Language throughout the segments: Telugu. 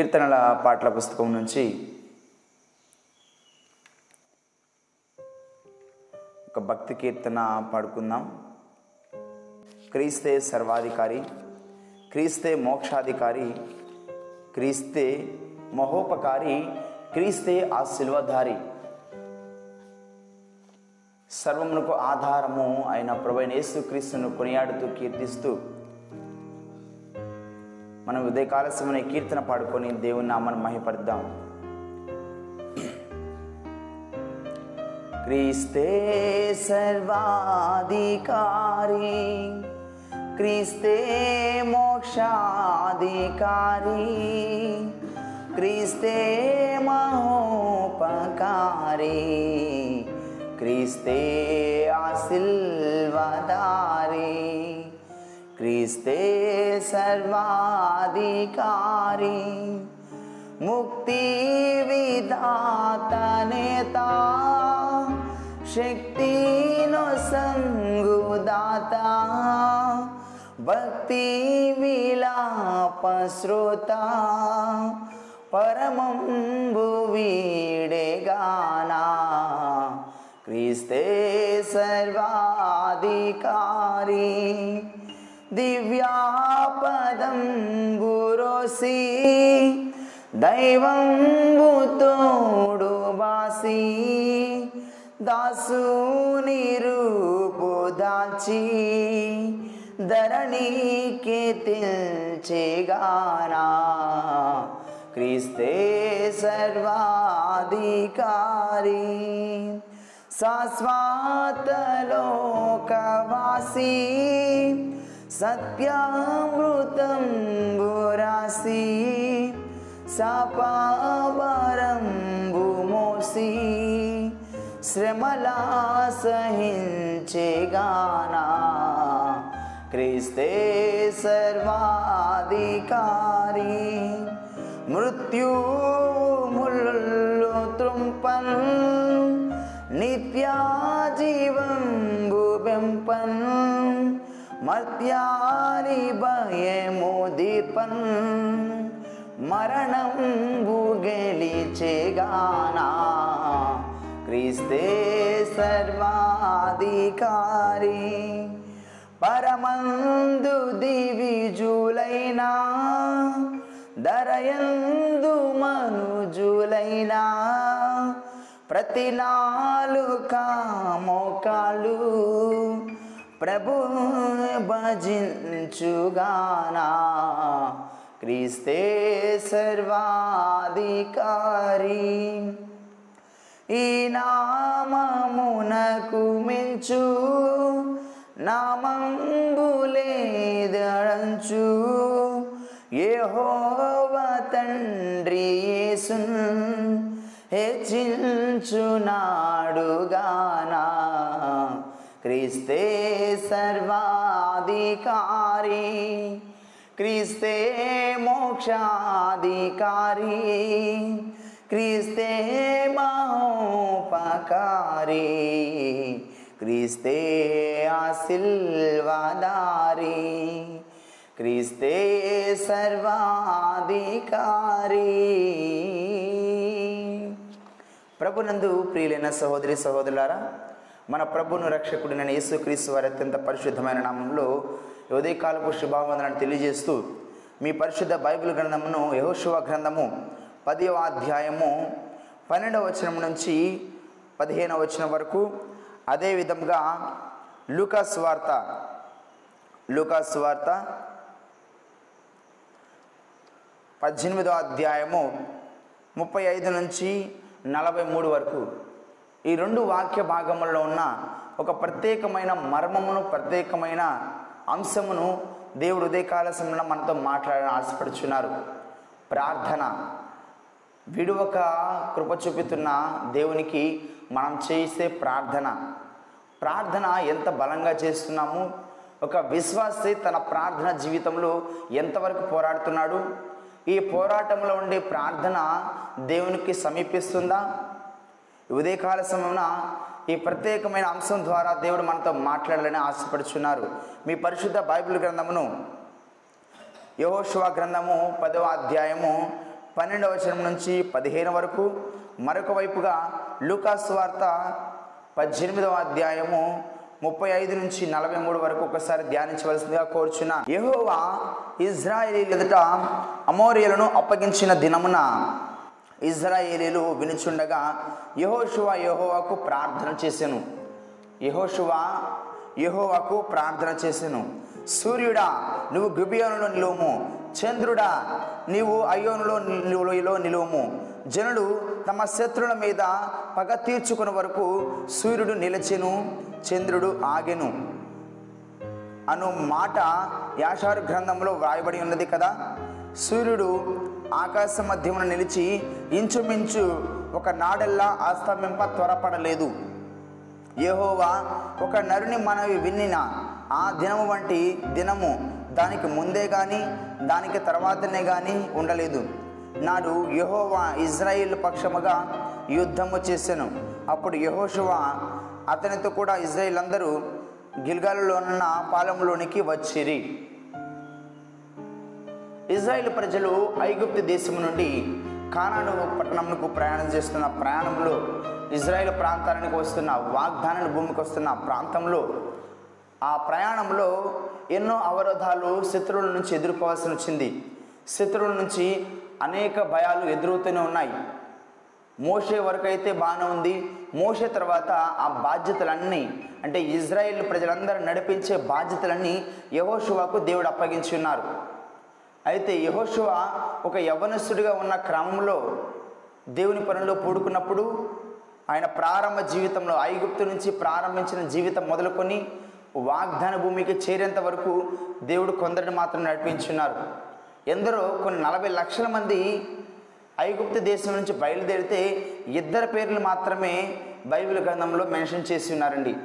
కీర్తనల పాటల పుస్తకం నుంచి ఒక భక్తి కీర్తన పాడుకుందాం. క్రీస్తే సర్వాధికారి క్రీస్తే మోక్షాధికారి క్రీస్తే మహోపకారి క్రీస్తే ఆ శిల్వధారి సర్వమునకు ఆధారము అయిన ప్రభు యేసుక్రీస్తును కొనియాడుతూ కీర్తిస్తూ మనం ఉదయకాల సమయ కీర్తన పాడుకొని దేవుని నామను మహిపడదాం క్రీస్తే సర్వాధికారి క్రీస్తే మోక్షాధికారి క్రీస్తే మహోపకారి క్రీస్తే ఆశిల్వదారి क्रिस्ते सर्वाधिकारी मुक्तिविदा शक्तिनो सङ्गुदाता न परमं भुवीडे गाना। क्रिस्ते सर्वाधिकारी दिव्यापदं गुरोसि दैवम्बुतोडुवासि दैवं भूतोसी दासूनिरुपोदाचि धरणिकेति चे ग्रिस्ते सर्वाधिकारी सास्वात् लोकवासी सत्यामृतं गुरासी सापा वरं बुमोषी गाना क्रिस्ते सर्वाधिकारी। मृत्युमुल्लु तृम्पन् नित्या जीवं క్రీస్తే సర్వాధికారి మృత్యు ముళ్ళు త్రుంపన్ భయము దీపన్ మరణంబు గెలిచేగానా క్రీస్తే సర్వాధికారి పరమందు దివిజులైనా దరయందు మనుజులైనా ప్రతి నాలుక మోకాళ్ళు ప్రభు భజించుగానా. క్రీస్తే సర్వాధికారి. ఈ నామమునకు మించు నామంబులేదడంచు యెహోవ తండ్రి యేసున్ హెచ్చించునాడుగానా. క్రీస్తే సర్వాధికారి క్రీస్తే మోక్షాధికారి క్రీస్తే మహోపకారి క్రీస్తే ఆశిల్వాదారి క్రీస్తే సర్వాధికారి. ప్రభునందు ప్రియులైన సహోదరి సహోదరులారా మన ప్రభును రక్షకుడినైన యేసుక్రీస్తు వారి అత్యంత పరిశుద్ధమైన నామంలో ఉదయకాలపు శుభావందనను తెలియజేస్తూ మీ పరిశుద్ధ బైబిల్ గ్రంథమును యహోశివ గ్రంథము పదవ అధ్యాయము పన్నెండవ వచనం నుంచి పదిహేనవ వచనం వరకు అదేవిధంగా లూకాస్ వార్త లూకాస్ వార్త పద్దెనిమిదవ అధ్యాయము ముప్పై ఐదు నుంచి నలభై మూడు వరకు. ఈ రెండు వాక్య భాగములలో ఉన్న ఒక ప్రత్యేకమైన మర్మమును ప్రత్యేకమైన అంశమును దేవుడు ఉదయకాల సమయంలో మనతో మాట్లాడాలని ఆశపడుచున్నారు. ప్రార్థన. విడువక కృప చూపుతున్న దేవునికి మనం చేసే ప్రార్థన. ప్రార్థన ఎంత బలంగా చేస్తున్నాము? ఒక విశ్వాసి తన ప్రార్థన జీవితంలో ఎంతవరకు పోరాడుతున్నాడు? ఈ పోరాటంలో ఉండే ప్రార్థన దేవునికి సమీపిస్తుందా? ఉదయకాల సమయమున ఈ ప్రత్యేకమైన అంశం ద్వారా దేవుడు మనతో మాట్లాడాలని ఆశపడుచున్నారు. మీ పరిశుద్ధ బైబిల్ గ్రంథమును యహోశివ గ్రంథము పదవ అధ్యాయము పన్నెండవ వచనం నుంచి పదిహేను వరకు మరొక వైపుగా లూకాస్ వార్త పద్దెనిమిదవ అధ్యాయము ముప్పై ఐదు నుంచి నలభై మూడు వరకు ఒకసారి ధ్యానించవలసిందిగా కోరుచున్న. యహోవా ఇజ్రాయేలీల ఎదుట అమోరియలను అప్పగించిన దినమున ఇజ్రాయేలీలు వినుచుండగా యహోషువ యహోవాకు ప్రార్థన చేసెను. యహోషువ యహోవాకు ప్రార్థన చేసెను. సూర్యుడా నువ్వు గుబియోనులో నిలువము. చంద్రుడా నీవు అయోనులో నిలువలో నిలువము. జనులు తమ శత్రుల మీద పగ తీర్చుకున్న వరకు సూర్యుడు నిలిచెను చంద్రుడు ఆగెను. అను మాట యాషారు గ్రంథంలో వ్రాయబడి ఉన్నది కదా? సూర్యుడు ఆకాశ మధ్యమున నిలిచి ఇంచుమించు ఒక నాడెల్లా ఆస్తమింప త్వరపడలేదు. యహోవా ఒక నరుని మనవి విన్నిన ఆ దినము వంటి దినము దానికి ముందే కానీ దానికి తర్వాతనే కానీ ఉండలేదు. నాడు యహోవా ఇజ్రాయిల్ పక్షముగా యుద్ధము చేశాను అప్పుడు యెహోషువ అతనితో కూడా ఇజ్రాయిల్ అందరూ గిల్గాలులోనున్న పాలెంలోనికి వచ్చిరి. ఇజ్రాయెల్ ప్రజలు ఐగుప్తు దేశం నుండి కానాను పట్టణంకు ప్రయాణం చేస్తున్న ప్రయాణంలో ఇజ్రాయిల్ ప్రాంతానికి వస్తున్న వాగ్దాన భూమికి వస్తున్న ప్రాంతంలో ఆ ప్రయాణంలో ఎన్నో అవరోధాలు శత్రువుల నుంచి ఎదుర్కోవాల్సి వచ్చింది. శత్రువుల నుంచి అనేక భయాలు ఎదురవుతూనే ఉన్నాయి. మోషే వరకు అయితే బాగానే ఉంది. మోషే తర్వాత ఆ బాధ్యతలన్నీ అంటే ఇజ్రాయెల్ ప్రజలందరూ నడిపించే బాధ్యతలన్నీ యహోషువాకు దేవుడు అప్పగించి ఉన్నారు. అయితే యహోషువ ఒక యవనస్తుడిగా ఉన్న క్రమంలో దేవుని పనుల్లో పూడుకున్నప్పుడు ఆయన ప్రారంభ జీవితంలో ఐగుప్తు నుంచి ప్రారంభించిన జీవితం మొదలుకొని వాగ్దాన భూమికి చేరేంత వరకు దేవుడు కొందరిని మాత్రం నడిపించున్నారు. ఎందరో కొన్ని నలభై లక్షల మంది ఐగుప్తు దేశం నుంచి బయలుదేరితే ఇద్దరు పేర్లు మాత్రమే బైబిల్ గ్రంథంలో మెన్షన్ చేసి ఉన్నారండి.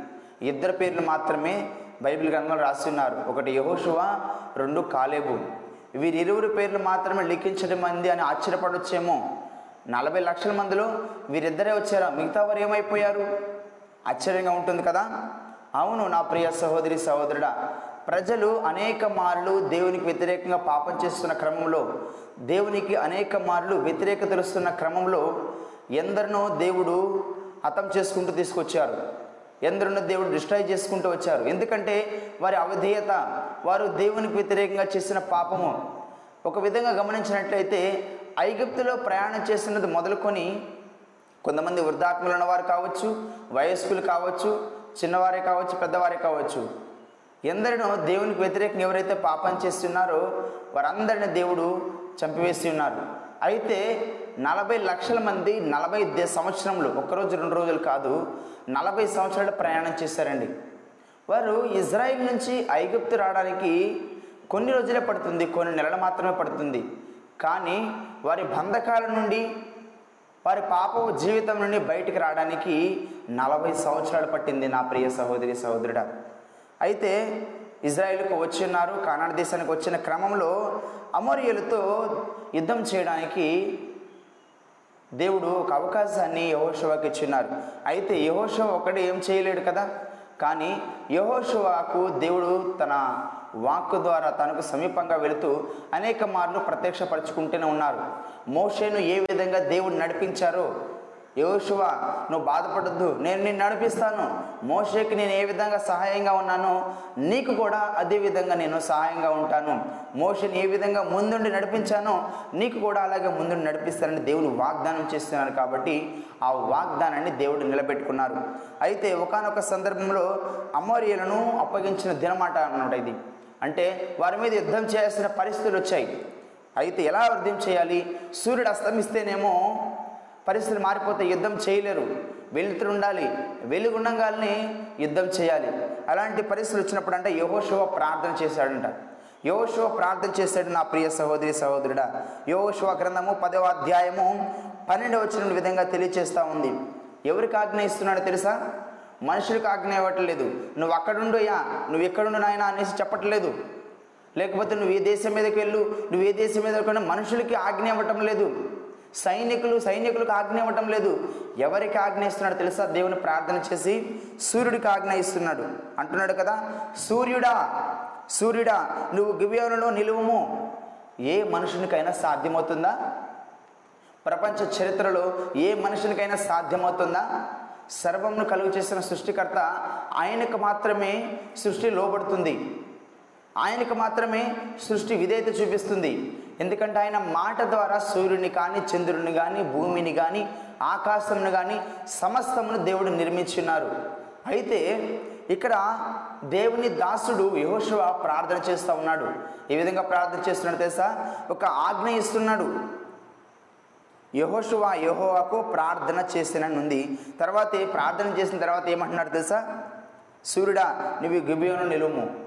ఇద్దరు పేర్లు మాత్రమే బైబిల్ గ్రంథంలో రాసి ఉన్నారు. ఒకటి యహోషువ రెండు కాలేబు. వీరిరువురు పేర్లు మాత్రమే లిఖించడం మంది అని ఆశ్చర్యపడొచ్చేమో. నలభై లక్షల మందిలో వీరిద్దరే వచ్చారా? మిగతా వారు ఏమైపోయారు? ఆశ్చర్యంగా ఉంటుంది కదా? అవును నా ప్రియ సహోదరి సహోదరుడా ప్రజలు అనేక మార్లు దేవునికి వ్యతిరేకంగా పాపం చేస్తున్న క్రమంలో దేవునికి అనేక మార్లు వ్యతిరేక తెలుస్తున్న క్రమంలో ఎందరినో దేవుడు హతం చేసుకుంటూ తీసుకొచ్చారు. ఎందరున్న దేవుడు డిస్ట్రాయ్ చేసుకుంటూ వచ్చారు. ఎందుకంటే వారి అవధేయత వారు దేవునికి వ్యతిరేకంగా చేసిన పాపము. ఒక విధంగా గమనించినట్లయితే ఐగుప్తులో ప్రయాణం చేస్తున్నది మొదలుకొని కొంతమంది వృద్ధాత్ములు ఉన్నవారు కావచ్చు వయస్కులు కావచ్చు చిన్నవారే కావచ్చు పెద్దవారే కావచ్చు. ఎందరినో దేవునికి వ్యతిరేకంగా ఎవరైతే పాపం చేస్తున్నారో వారందరిని దేవుడు చంపివేసి ఉన్నారు. అయితే నలభై లక్షల మంది నలభై దే- సంవత్సరములు ఒక్కరోజు రెండు రోజులు కాదు నలభై సంవత్సరాలు ప్రయాణం చేశారండి. వారు ఇజ్రాయిల్ నుంచి ఐగుప్తు రావడానికి కొన్ని రోజులే పడుతుంది కొన్ని నెలలు మాత్రమే పడుతుంది. కానీ వారి బంధకాల నుండి వారి పాప జీవితం నుండి బయటికి రావడానికి నలభై సంవత్సరాలు పట్టింది నా ప్రియ సహోదరి సహోదరుడా. అయితే ఇజ్రాయిల్కు వచ్చి ఉన్నారు కానాడ దేశానికి వచ్చిన క్రమంలో అమోరియలతో యుద్ధం చేయడానికి దేవుడు ఒక అవకాశాన్ని యహోషువాకి ఇచ్చినారు. అయితే యహోషువ ఒకటి ఏం చేయలేడు కదా? కానీ యహోషువాకు దేవుడు తన వాక్కు ద్వారా తనకు సమీపంగా వెళుతూ అనేక మార్లు ప్రత్యక్షపరచుకుంటూనే ఉన్నారు. మోషేను ఏ విధంగా దేవుడు నడిపించారో యోశువ నువ్వు బాధపడద్దు. నేను నిన్ను నడిపిస్తాను. మోషేకి నేను ఏ విధంగా సహాయంగా ఉన్నానో నీకు కూడా అదే విధంగా నేను సహాయంగా ఉంటాను. మోషని ఏ విధంగా ముందుండి నడిపించానో నీకు కూడా అలాగే ముందుండి నడిపిస్తానని దేవుడు వాగ్దానం చేస్తున్నారు కాబట్టి ఆ వాగ్దానాన్ని దేవుడు నిలబెట్టుకున్నారు. అయితే ఒకానొక సందర్భంలో అమోరియలను అప్పగించిన దినమాట అన్నమాట ఇది. అంటే వారి మీద యుద్ధం చేయాల్సిన పరిస్థితులు వచ్చాయి. అయితే ఎలా యుద్ధం చేయాలి? సూర్యుడు అస్తమిస్తేనేమో పరిస్థితులు మారిపోతే యుద్ధం చేయలేరు. వెలుతురు ఉండాలి. వెలుగుండగానే యుద్ధం చేయాలి. అలాంటి పరిస్థితులు వచ్చినప్పుడు అంటే యహోశివ ప్రార్థన చేశాడంట. యోశువ ప్రార్థన చేశాడు నా ప్రియ సహోదరి సహోదరుడా. యోశువ గ్రంథము పదవ అధ్యాయము పన్నెండవ వచ్చిన విధంగా తెలియచేస్తూ ఉంది. ఎవరికి ఆజ్ఞ ఇస్తున్నాడో తెలుసా? మనుషులకు ఆజ్ఞ ఇవ్వట్లేదు. నువ్వు అక్కడుండుయా నువ్వు ఎక్కడుండు నాయన అనేసి చెప్పట్లేదు. లేకపోతే నువ్వు ఏ దేశం మీదకి వెళ్ళు? నువ్వు ఏ దేశం మీద మనుషులకి ఆజ్ఞ ఇవ్వటం లేదు. సైనికులు సైనికులకు ఆజ్ఞ ఇవ్వటం లేదు. ఎవరికి ఆజ్ఞ ఇస్తున్నాడు తెలుసా? దేవుని ప్రార్థన చేసి సూర్యుడికి ఆజ్ఞ ఇస్తున్నాడు. అంటున్నాడు కదా సూర్యుడా సూర్యుడా నువ్వు గివ్యోనులో నిలువము. ఏ మనుషునికైనా సాధ్యమవుతుందా? ప్రపంచ చరిత్రలో ఏ మనుషునికైనా సాధ్యమవుతుందా? సర్వంను కలుగు చేసిన సృష్టికర్త ఆయనకు మాత్రమే సృష్టి లోబడుతుంది. ఆయనకు మాత్రమే సృష్టి విధేయత చూపిస్తుంది. ఎందుకంటే ఆయన మాట ద్వారా సూర్యుని కానీ చంద్రుని కానీ భూమిని కానీ ఆకాశమును కానీ సమస్తమును దేవుడు నిర్మించున్నారు. అయితే ఇక్కడ దేవుని దాసుడు యహోశివ ప్రార్థన చేస్తూ ఉన్నాడు. ఏ విధంగా ప్రార్థన చేస్తున్నాడు తెలుసా? ఒక ఆజ్ఞ ఇస్తున్నాడు. యహోశువ యహోవాకు ప్రార్థన చేసిన ఉంది. తర్వాత ప్రార్థన చేసిన తర్వాత ఏమంటున్నాడు తెలుసా? సూర్యుడా నువ్వు గిబియోను నిలుము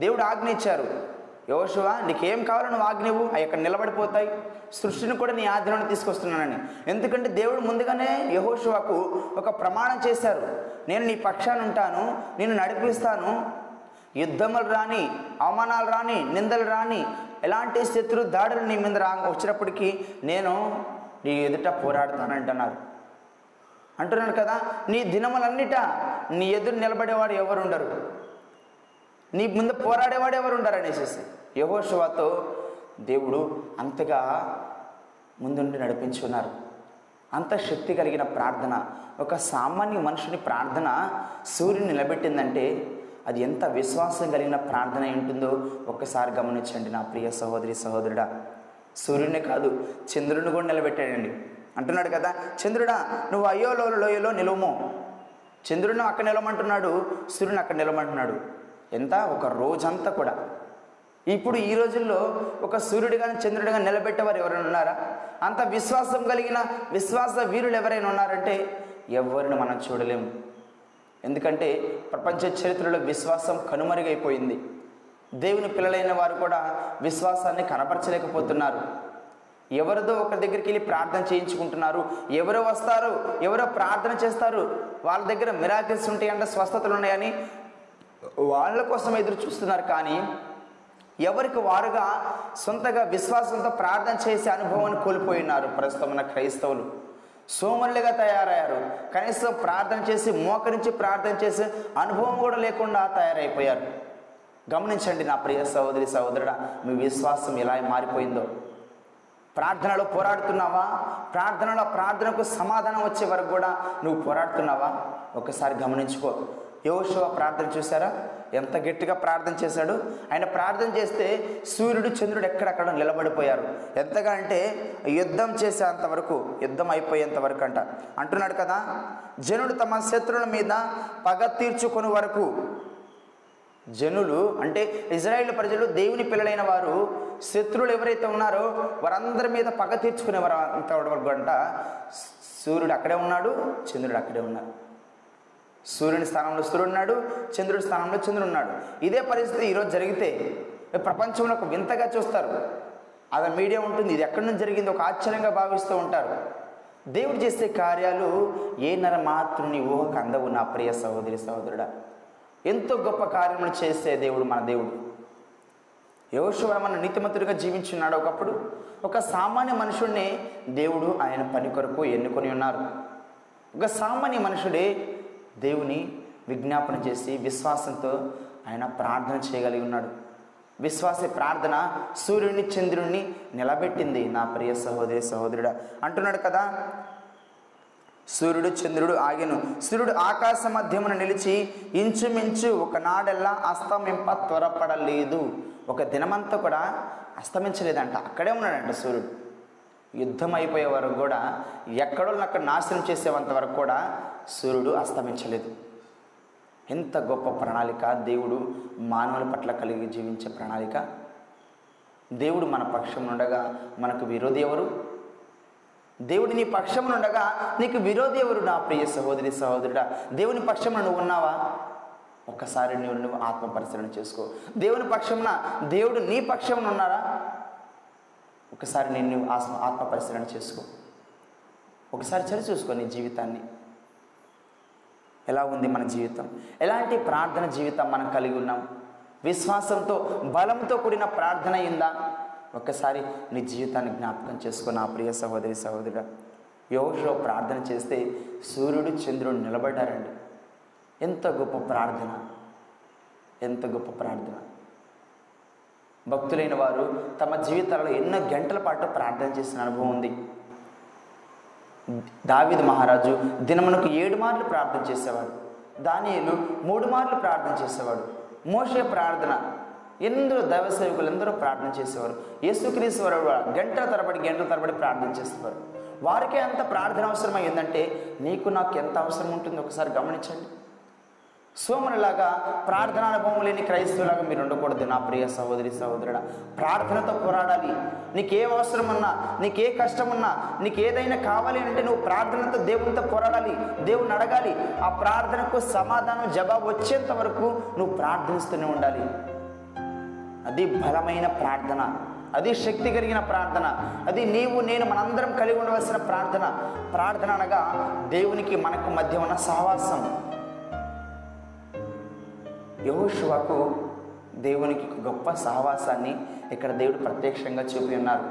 దేవుడు ఆజ్ఞ ఇచ్చారు. యహోశువ నీకేం కావాలో నువ్వు ఆజ్ఞవు అవి అక్కడ నిలబడిపోతాయి. సృష్టిని కూడా నీ ఆధీనంలో తీసుకొస్తున్నానని. ఎందుకంటే దేవుడు ముందుగానే యహోశువకు ఒక ప్రమాణం చేశారు. నేను నీ పక్షాన ఉంటాను నేను నడిపిస్తాను. యుద్ధములు రాని అవమానాలు రాని నిందలు రాని ఎలాంటి శత్రు దాడులు నీ మీద రా వచ్చినప్పటికీ నేను నీ ఎదుట పోరాడతానంటున్నారు. అంటున్నాను కదా నీ దినములన్నిట నీ ఎదురు నిలబడేవాడు ఎవరు ఉండరు నీ ముందు పోరాడేవాడు ఎవరు ఉండరు అనేసి. యహోశవాతో దేవుడు అంతగా ముందుండి నడిపించున్నారు. అంత శక్తి కలిగిన ప్రార్థన ఒక సామాన్య మనుషుని ప్రార్థన సూర్యుని నిలబెట్టిందంటే అది ఎంత విశ్వాసం కలిగిన ప్రార్థన ఉంటుందో ఒక్కసారి గమనించండి నా ప్రియ సహోదరి సహోదరుడా. సూర్యుని కాదు చంద్రుని కూడా నిలబెట్టాడండి. అంటున్నాడు కదా చంద్రుడా నువ్వు అయ్యోలో లోయలో నిలవము. చంద్రుడిని అక్కడ నిలవమంటున్నాడు సూర్యుని అక్కడ నిలవమంటున్నాడు. ఎంత? ఒక రోజంతా కూడా. ఇప్పుడు ఈ రోజుల్లో ఒక సూర్యుడు కానీ చంద్రుడు కానీ నిలబెట్టేవారు ఎవరైనా ఉన్నారా? అంత విశ్వాసం కలిగిన విశ్వాస వీరులు ఎవరైనా ఉన్నారంటే ఎవరిని మనం చూడలేము. ఎందుకంటే ప్రపంచ చరిత్రలో విశ్వాసం కనుమరుగైపోయింది. దేవుని పిల్లలైన వారు కూడా విశ్వాసాన్ని కనపరచలేకపోతున్నారు. ఎవరిదో ఒకరి దగ్గరికి వెళ్ళి ప్రార్థన చేయించుకుంటున్నారు. ఎవరో వస్తారు ఎవరో ప్రార్థన చేస్తారు. వాళ్ళ దగ్గర మిరాకిల్స్ ఉంటాయంటే స్వస్థతలు ఉన్నాయని వాళ్ళ కోసం ఎదురు చూస్తున్నారు కానీ ఎవరికి వారుగా సొంతగా విశ్వాసంతో ప్రార్థన చేసే అనుభవాన్ని కోల్పోయినారు ప్రస్తుతం ఉన్న క్రైస్తవులు. సోమరులుగా తయారయ్యారు. కనీసం ప్రార్థన చేసి మోకరించి ప్రార్థన చేసే అనుభవం కూడా లేకుండా తయారైపోయారు. గమనించండి నా ప్రియ సహోదరి సహోదరుడా మీ విశ్వాసం ఎలా మారిపోయిందో. ప్రార్థనలో పోరాడుతున్నావా? ప్రార్థనలో ప్రార్థనకు సమాధానం వచ్చే వరకు కూడా నువ్వు పోరాడుతున్నావా? ఒకసారి గమనించుకో. యోశువ ప్రార్థన చూసారా ఎంత గట్టిగా ప్రార్థన చేశాడు? ఆయన ప్రార్థన చేస్తే సూర్యుడు చంద్రుడు ఎక్కడక్కడ నిలబడిపోయారు. ఎంతగా అంటే యుద్ధం చేసేంత వరకు యుద్ధం అయిపోయేంత వరకు అంట. అంటున్నాడు కదా జనుడు తమ శత్రువుల మీద పగ తీర్చుకొని వరకు జనులు అంటే ఇజ్రాయేల్ ప్రజలు దేవుని పిల్లలైన వారు శత్రువులు ఎవరైతే ఉన్నారో వారందరి మీద పగ తీర్చుకునేవారు అంత వరకు అంట. సూర్యుడు అక్కడే ఉన్నాడు చంద్రుడు అక్కడే ఉన్నాడు. సూర్యుని స్థానంలో సూర్యుడు ఉన్నాడు చంద్రుడి స్థానంలో చంద్రుడు ఉన్నాడు. ఇదే పరిస్థితి ఈరోజు జరిగితే ప్రపంచంలో ఒక వింతగా చూస్తారు. అది మీడియా ఉంటుంది ఇది ఎక్కడి నుంచి జరిగింది ఒక ఆశ్చర్యంగా భావిస్తూ ఉంటారు. దేవుడు చేసే కార్యాలు ఏ నర మాతృని ఊహకు అందవు నా ప్రియ సహోదరి సహోదరుడా. ఎంతో గొప్ప కార్యములు చేసే దేవుడు మన దేవుడు. యోశువ మన నీతిమంతుడిగా జీవించున్నాడు ఒకప్పుడు. ఒక సామాన్య మనుషుడిని దేవుడు ఆయన పని కొరకు ఎన్నుకొని ఉన్నారు. ఒక సామాన్య మనుషుడే దేవుని విజ్ఞాపన చేసి విశ్వాసంతో ఆయన ప్రార్థన చేయగలిగి ఉన్నాడు. విశ్వాస ప్రార్థన సూర్యుడిని చంద్రుణ్ణి నిలబెట్టింది. నా ప్రియ సహోదరి సహోదరుడా అంటున్నాడు కదా సూర్యుడు చంద్రుడు ఆగెను. సూర్యుడు ఆకాశ మధ్యమున నిలిచి ఇంచుమించు ఒకనాడెల్లా అస్తమింప త్వరపడలేదు. ఒక దినమంతా కూడా అస్తమించలేదంట. అక్కడే ఉన్నాడంట సూర్యుడు. యుద్ధం అయిపోయే వరకు కూడా ఎక్కడో అక్కడ నాశనం చేసేంత వరకు కూడా సూర్యుడు అస్తమించలేదు. ఎంత గొప్ప ప్రణాళిక దేవుడు మానవుల పట్ల కలిగి జీవించే ప్రణాళిక. దేవుడు మన పక్షం ఉండగా మనకు విరోధి ఎవరు? దేవుడు నీ పక్షమునుండగా ఉండగా నీకు విరోధి ఎవరు? నా ప్రియ సహోదరి సహోదరుడా దేవుని పక్షమున నువ్వు ఉన్నావా? ఒక్కసారి నువ్వు నువ్వు ఆత్మ పరిశీలన చేసుకో. దేవుని పక్షమున దేవుడు నీ పక్షమున ఉన్నారా? ఒకసారి నేను ఆత్మ ఆత్మ పరిశీలన చేసుకో. ఒకసారి చరి చూసుకో నీ జీవితాన్ని. ఎలా ఉంది మన జీవితం? ఎలాంటి ప్రార్థన జీవితం మనం కలిగి ఉన్నాం? విశ్వాసంతో బలంతో కూడిన ప్రార్థన అయిందా? ఒక్కసారి నీ జీవితాన్ని జ్ఞాపకం చేసుకో నా ప్రియ సహోదరి సహోదరుడు. యోషో ప్రార్థన చేస్తే సూర్యుడు చంద్రుడు నిలబడ్డారండి. ఎంత గొప్ప ప్రార్థన. ఎంత గొప్ప ప్రార్థన. భక్తులైన వారు తమ జీవితాలలో ఎన్నో గంటల పాటు ప్రార్థన చేసిన అనుభవం ఉంది. దావిద మహారాజు దినమునకు ఏడు మార్లు ప్రార్థన చేసేవాడు. దానియేలు మూడు మార్లు ప్రార్థన చేసేవాడు. మోషే ప్రార్థన ఎందరో దైవ సేవకులు ఎందరో ప్రార్థన చేసేవారు. యేసుక్రీస్తు వారు గంటల తరబడి గంటల తరబడి ప్రార్థన చేసేవారు. వారికే అంత ప్రార్థన అవసరమైందంటే ఏంటంటే నీకు నాకు ఎంత అవసరం ఉంటుందో ఒకసారి గమనించండి. సోమునిలాగా ప్రార్థన అనుభవం లేని క్రైస్తవులాగా మీరు ఉండకూడదు నా ప్రియ సహోదరి సహోదరుడా. ప్రార్థనతో పోరాడాలి. నీకే అవసరం ఉన్నా నీకే కష్టం ఉన్నా నీకు ఏదైనా కావాలి అంటే నువ్వు ప్రార్థనతో దేవునితో పోరాడాలి. దేవుని అడగాలి. ఆ ప్రార్థనకు సమాధానం జవాబు వచ్చేంత వరకు నువ్వు ప్రార్థిస్తూనే ఉండాలి. అది బలమైన ప్రార్థన. అది శక్తి కలిగిన ప్రార్థన. అది నీవు నేను మనందరం కలిగి ఉండవలసిన ప్రార్థన. ప్రార్థన అనగా దేవునికి మనకు మధ్య ఉన్న సహవాసం. యహోషువకు దేవునికి గొప్ప సహవాసాన్ని ఇక్కడ దేవుడు ప్రత్యక్షంగా చూపి ఉన్నారు.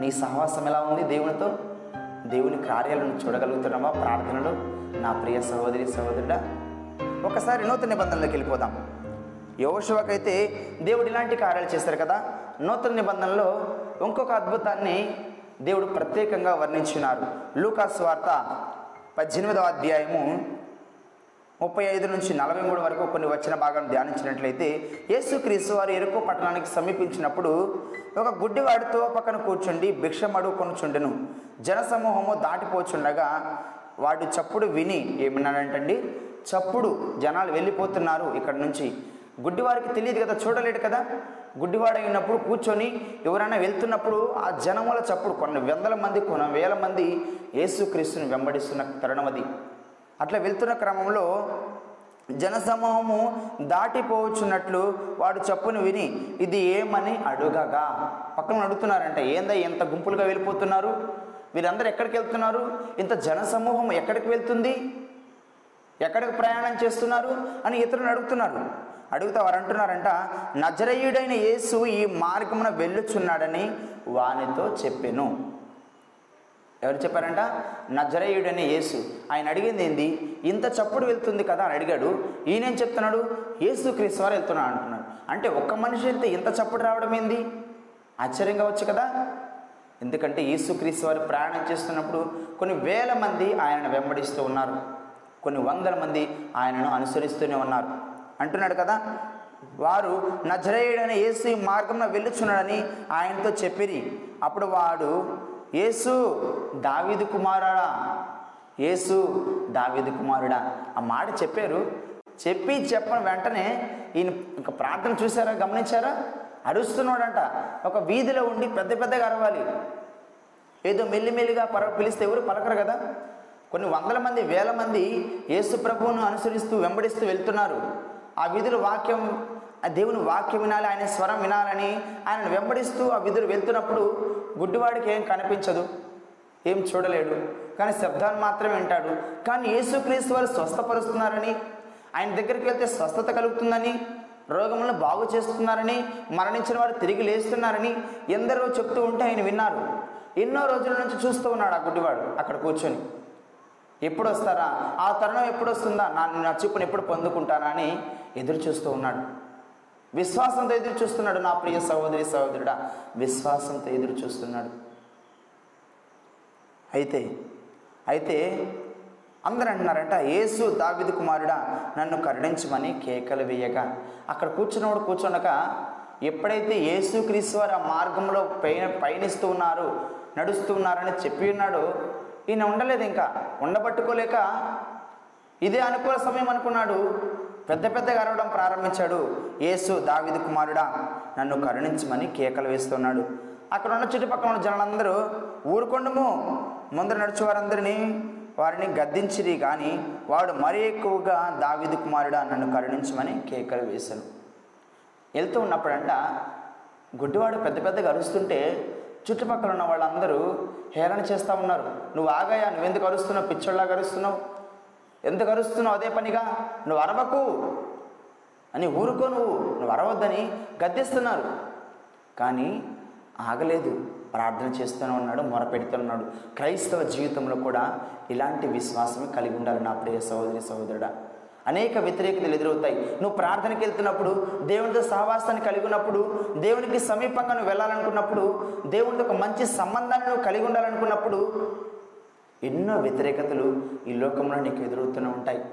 నీ సహవాసం ఎలా ఉంది దేవునితో? దేవుని కార్యాలను చూడగలుగుతున్నావా ప్రార్థనలో? నా ప్రియ సహోదరి సహోదరుడా ఒకసారి నూతన నిబంధనలోకి వెళ్ళిపోదాం. యోషువకైతే దేవుడు ఇలాంటి కార్యాలు చేశారు కదా? నూతన నిబంధనలో ఇంకొక అద్భుతాన్ని దేవుడు ప్రత్యేకంగా వర్ణించున్నారు లూకాస్ వార్త పద్దెనిమిదవ అధ్యాయము ముప్పై ఐదు నుంచి నలభై మూడు వరకు కొన్ని వచ్చిన భాగం ధ్యానించినట్లయితే యేసుక్రీస్తు వారు ఎరుకో పట్టణానికి సమీపించినప్పుడు ఒక గుడ్డివాడితో పక్కన కూర్చుండి భిక్షం అడుగుకొనుచుండెను జనసమూహము దాటిపోచుండగా వాడు చప్పుడు విని ఏమన్నాడంటండి? చప్పుడు జనాలు వెళ్ళిపోతున్నారు ఇక్కడ నుంచి. గుడ్డివారికి తెలియదు కదా చూడలేడు కదా? గుడ్డివాడు అయినప్పుడు కూర్చొని ఎవరైనా వెళ్తున్నప్పుడు ఆ జనముల చప్పుడు కొన్ని వందల మంది కొన్ని వేల మంది యేసుక్రీస్తుని వెంబడిస్తున్న తరుణం అది. అట్లా వెళ్తున్న క్రమంలో జనసమూహము దాటిపోవచ్చున్నట్లు వాడు చప్పును విని ఇది ఏమని అడుగగా? పక్కన అడుగుతున్నారంట ఏందా ఎంత గుంపులుగా వెళ్ళిపోతున్నారు? వీరందరూ ఎక్కడికి వెళ్తున్నారు? ఇంత జనసమూహం ఎక్కడికి వెళ్తుంది? ఎక్కడికి ప్రయాణం చేస్తున్నారు? అని ఇతరులను అడుగుతున్నారు. అడుగుతా వారు అంటున్నారంట నజరయుడైన యేసు ఈ మార్గమున వెళ్ళుచున్నాడని వానితో చెప్పెను. ఎవరు చెప్పారంట? నజరేయుడని యేసు. ఆయన అడిగింది ఏంది? ఇంత చప్పుడు వెళ్తుంది కదా అని అడిగాడు. ఈయనేం చెప్తున్నాడు? యేసు క్రీస్తువారు వెళ్తున్నాడు అంటున్నాడు. అంటే ఒక్క మనిషి వెళ్తే ఇంత చప్పుడు రావడం ఏంది? ఆశ్చర్యంగా వచ్చు కదా? ఎందుకంటే యేసుక్రీస్తు వారు ప్రయాణం చేస్తున్నప్పుడు కొన్ని వేల మంది ఆయనను వెంబడిస్తూ ఉన్నారు. కొన్ని వందల మంది ఆయనను అనుసరిస్తూనే ఉన్నారు. అంటున్నాడు కదా? వారు నజరేయుడని యేసు ఈ మార్గంలో వెళ్ళుచున్నాడని ఆయనతో చెప్పిరి. అప్పుడు వాడు యేసు దావీదు కుమారుడా. యేసు దావీదు కుమారుడా. ఆ మాట చెప్పారు. చెప్పి చెప్పిన వెంటనే ఈయన ఇంకా ప్రార్థన చూసారా గమనించారా? అరుస్తున్నాడంట. ఒక వీధిలో ఉండి పెద్ద పెద్దగా అరవాలి. ఏదో మెల్లిమెల్లిగా పర పిలిస్తే ఎవరు పలకరు కదా? కొన్ని వందల మంది వేల మంది యేసు ప్రభువును అనుసరిస్తూ వెంబడిస్తూ వెళ్తున్నారు. ఆ వీధుల వాక్యం దేవుని వాక్యం వినాలి ఆయన స్వరం వినాలని ఆయనను వెంబడిస్తూ ఆ విధులు వెళ్తున్నప్పుడు గుడ్డివాడికి ఏం కనిపించదు ఏం చూడలేడు. కానీ శబ్దాన్ని మాత్రమే వింటాడు. కానీ యేసుక్రీస్తు వారు స్వస్థపరుస్తున్నారని ఆయన దగ్గరికి వెళ్తే స్వస్థత కలుగుతుందని రోగములను బాగు చేస్తున్నారని మరణించిన వారు తిరిగి లేస్తున్నారని ఎందరో చెప్తూ ఉంటే ఆయన విన్నారు. ఎన్నో రోజుల నుంచి చూస్తూ ఉన్నాడు ఆ గుడ్డివాడు అక్కడ కూర్చొని. ఎప్పుడు వస్తారా ఆ తరుణం ఎప్పుడు వస్తుందా నా నా చూపును ఎప్పుడు పొందుకుంటానా అని ఎదురు చూస్తూ ఉన్నాడు. విశ్వాసంతో ఎదురు చూస్తున్నాడు నా ప్రియ సహోదరి సహోదరుడా. విశ్వాసంతో ఎదురు చూస్తున్నాడు. అయితే అయితే అందరూ అంటున్నారంట యేసు దావిది కుమారుడా నన్ను కరుణించమని కేకలు వేయగా. అక్కడ కూర్చున్నవాడు కూర్చుండక ఎప్పుడైతే యేసు వారు ఆ మార్గంలో పైన పయనిస్తూ ఉన్నారు నడుస్తూ ఉన్నారని చెప్పి ఉన్నాడు ఈయన ఉండలేదు ఇంకా. ఉండబట్టుకోలేక ఇదే అనుకూల సమయం అనుకున్నాడు. పెద్ద పెద్దగా అరవడం ప్రారంభించాడు. యేసు దావిది కుమారుడా నన్ను కరుణించమని కేకలు వేస్తున్నాడు. అక్కడ ఉన్న చుట్టుపక్కల ఉన్న జనాలందరూ ఊరుకొండము ముందర నడిచే వారందరినీ వారిని గద్దించిరి కానీ వాడు మరీ ఎక్కువగా దావిదు కుమారుడా నన్ను కరుణించమని కేకలు వేశాను వెళ్తూ ఉన్నప్పుడంట గుడ్డివాడు పెద్ద పెద్దగా అరుస్తుంటే చుట్టుపక్కల ఉన్న వాళ్ళందరూ హేళన చేస్తూ ఉన్నారు. నువ్వు ఆగాయా? నువ్వెందుకు అరుస్తున్నావు? పిచ్చోళ్ళలాగా అరుస్తున్నావు? ఎందుకు అరుస్తున్నావు అదే పనిగా? నువ్వు అరవకు. అని ఊరుకో నువ్వు. నువ్వు అరవద్దని గద్దిస్తున్నారు. కానీ ఆగలేదు. ప్రార్థన చేస్తూనే ఉన్నాడు మొరపెడుతున్నాడు క్రైస్తవ జీవితంలో కూడా ఇలాంటి విశ్వాసమే కలిగి ఉండాలి నా ప్రియ సహోదరి సహోదరుడా. అనేక వ్యతిరేకతలు ఎదురవుతాయి. నువ్వు ప్రార్థనకి వెళ్తున్నప్పుడు దేవునితో సహవాసాన్ని కలిగి ఉన్నప్పుడు దేవునికి సమీపంగా నువ్వు వెళ్ళాలనుకున్నప్పుడు దేవునితో ఒక మంచి సంబంధాన్ని నువ్వు కలిగి ఉండాలనుకున్నప్పుడు ఎన్నో వ్యతిరేకతలు ఈ లోకంలో నీకు ఎదురవుతూనే ఉంటాయి.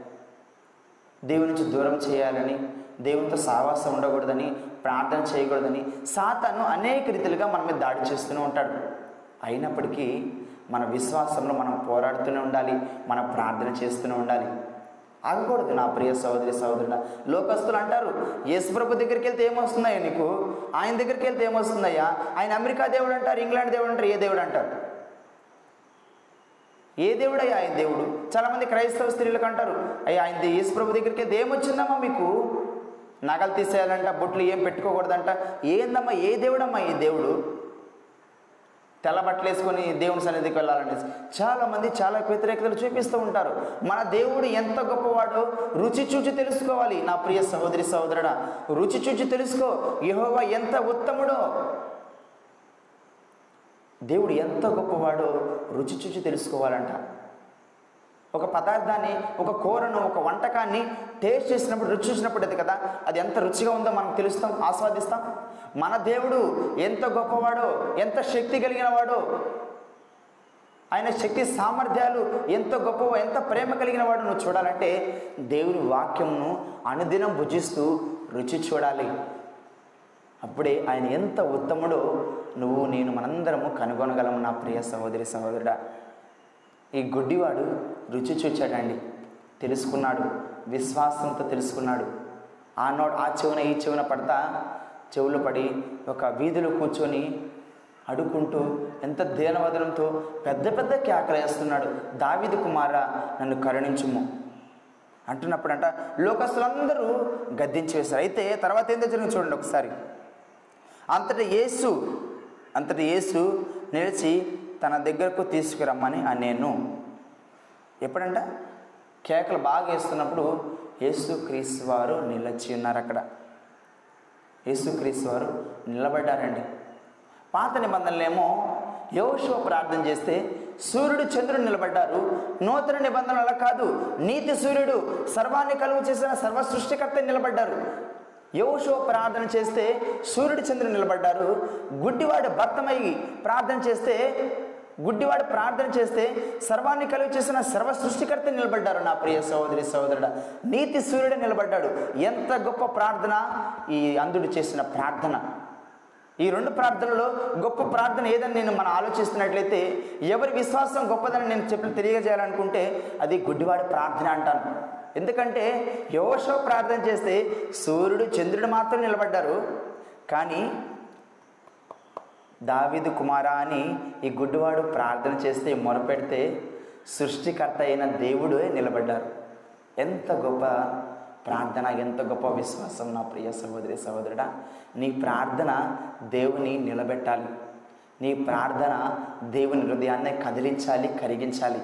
దేవుని నుంచి దూరం చేయాలని దేవునితో సావాసం ఉండకూడదని ప్రార్థన చేయకూడదని సాతాను అనేక రీతిలుగా మన మీద దాడి చేస్తూనే ఉంటాడు. అయినప్పటికీ మన విశ్వాసంలో మనం పోరాడుతూనే ఉండాలి మనం ప్రార్థన చేస్తూనే ఉండాలి. ఆగకూడదు నా ప్రియ సహోదరి సహోదరుడ. లోకస్తులు అంటారు యేసుప్రభు దగ్గరికి వెళ్తే ఏమొస్తుందయ్యా నీకు? ఆయన దగ్గరికి వెళ్తే ఏమొస్తుందయ్యా? ఆయన అమెరికా దేవుడు అంటారు ఇంగ్లాండ్ దేవుడు అంటారు ఏ దేవుడు అంటారు? ఏ దేవుడయ్యా ఆయన దేవుడు? చాలామంది క్రైస్తవ స్త్రీలకు అంటారు అయ్యా ఆయన యేసుప్రభు దగ్గరికి వెళ్తే ఏమొచ్చిందమ్మా మీకు? నగలు తీసేయాలంట బొట్లు ఏం పెట్టుకోకూడదంట. ఏందమ్మా ఏ దేవుడమ్మా ఈ దేవుడు? తెల్ల బట్టలు వేసుకొని దేవుని సన్నిధికి వెళ్ళాలంటే చాలామంది చాలా వ్యతిరేకతలు చూపిస్తూ ఉంటారు. మన దేవుడు ఎంత గొప్పవాడో రుచి చూచి తెలుసుకోవాలి. నా ప్రియ సహోదరి సహోదరుడా రుచి చూచి తెలుసుకో. యహోవా ఎంత ఉత్తముడో. దేవుడు ఎంత గొప్పవాడో రుచి చూచి తెలుసుకోవాలంట. ఒక పదార్థాన్ని ఒక కూరను ఒక వంటకాన్ని టేస్ట్ చేసినప్పుడు రుచి చూసినప్పుడు అది కదా అది ఎంత రుచిగా ఉందో మనం తెలుస్తాం ఆస్వాదిస్తాం. మన దేవుడు ఎంత గొప్పవాడో ఎంత శక్తి కలిగిన వాడో ఆయన శక్తి సామర్థ్యాలు ఎంత గొప్పవో ఎంత ప్రేమ కలిగిన వాడు నువ్వు చూడాలంటే దేవుని వాక్యంను అనుదినం భుజిస్తూ రుచి చూడాలి. అప్పుడే ఆయన ఎంత ఉత్తముడో నువ్వు నేను మనందరము కనుగొనగలము నా ప్రియ సహోదరి సహోదరుడా. ఈ గుడ్డివాడు రుచి చూచాడండి. తెలుసుకున్నాడు విశ్వాసంతో తెలుసుకున్నాడు. ఆ నో ఆ చెవున ఈ చెవున పడతా చెవులు పడి ఒక వీధిలో కూర్చొని అడుకుంటూ ఎంత దేనవదనంతో పెద్ద పెద్ద కేకలేస్తున్నాడు దావిది కుమార నన్ను కరుణించుము. అంటున్నప్పుడంట లోకస్తులందరూ గద్దించి వేశారు. అయితే తర్వాత ఏందో జరిగింది చూడండి ఒకసారి. అంతటి యేసు అంతటి యేసు నిలిచి తన దగ్గరకు తీసుకురమ్మని నేను ఎప్పుడంట? కేకలు బాగా వేస్తున్నప్పుడు యేసు క్రీస్తు వారు నిలచి ఉన్నారు అక్కడ యేసు క్రీస్తు వారు నిలబడ్డారండి. పాత నిబంధనలేమో యోషువ ప్రార్థన చేస్తే సూర్యుడు చంద్రుడు నిలబడ్డారు. నూతన నిబంధనలు అలా కాదు. నీతి సూర్యుడు సర్వాన్ని కలుగు చేసిన సర్వ సృష్టికర్త నిలబడ్డారు. యోషువ ప్రార్థన చేస్తే సూర్యుడు చంద్రుడు నిలబడ్డారు. గుడ్డివాడు భర్తమై ప్రార్థన చేస్తే గుడ్డివాడు ప్రార్థన చేస్తే సర్వాన్ని కలుగు చేసిన సర్వ సృష్టికర్త నిలబడ్డారు నా ప్రియ సహోదరి సహోదరుడ. నీతి సూర్యుడు నిలబడ్డాడు. ఎంత గొప్ప ప్రార్థన? ఈ అంధుడు చేసిన ప్రార్థన. ఈ రెండు ప్రార్థనలో గొప్ప ప్రార్థన ఏదని నేను మనం ఆలోచిస్తున్నట్లయితే ఎవరి విశ్వాసం గొప్పదని నేను చెప్పిన తెలియజేయాలనుకుంటే అది గుడ్డివాడి ప్రార్థన అంటాను. ఎందుకంటే యోషో ప్రార్థన చేస్తే సూర్యుడు చంద్రుడు మాత్రం నిలబడ్డారు. కానీ దావిదు కుమారా అని ఈ గుడ్డివాడు ప్రార్థన చేస్తే మొరపెడితే సృష్టికర్త అయిన దేవుడే నిలబడ్డారు. ఎంత గొప్ప ప్రార్థన ఎంత గొప్ప విశ్వాసం నా ప్రియ సహోదరి సహోదరుడా. నీ ప్రార్థన దేవుని నిలబెట్టాలి. నీ ప్రార్థన దేవుని హృదయాన్ని కదిలించాలి కరిగించాలి.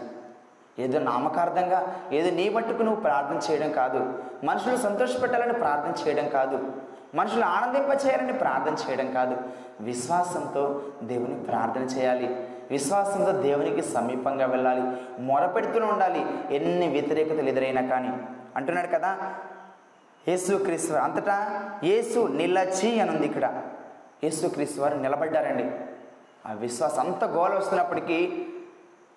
ఏదో నామకార్థంగా ఏదో నీ మట్టుకు నువ్వు ప్రార్థన చేయడం కాదు. మనుషులు సంతోషపెట్టాలని ప్రార్థన చేయడం కాదు. మనుషులు ఆనందింపచేయాలని ప్రార్థన చేయడం కాదు. విశ్వాసంతో దేవుని ప్రార్థన చేయాలి. విశ్వాసంతో దేవునికి సమీపంగా వెళ్ళాలి. మొరపెడుతూనే ఉండాలి. ఎన్ని వ్యతిరేకతలు ఎదురైనా కానీ. అంటున్నాడు కదా యేసు క్రీస్తు అంతటా యేసు నిలచి అని ఉంది ఇక్కడ. యేసు క్రీస్తు వారు నిలబడ్డారండి. ఆ విశ్వాసం అంత గోల వస్తున్నప్పటికీ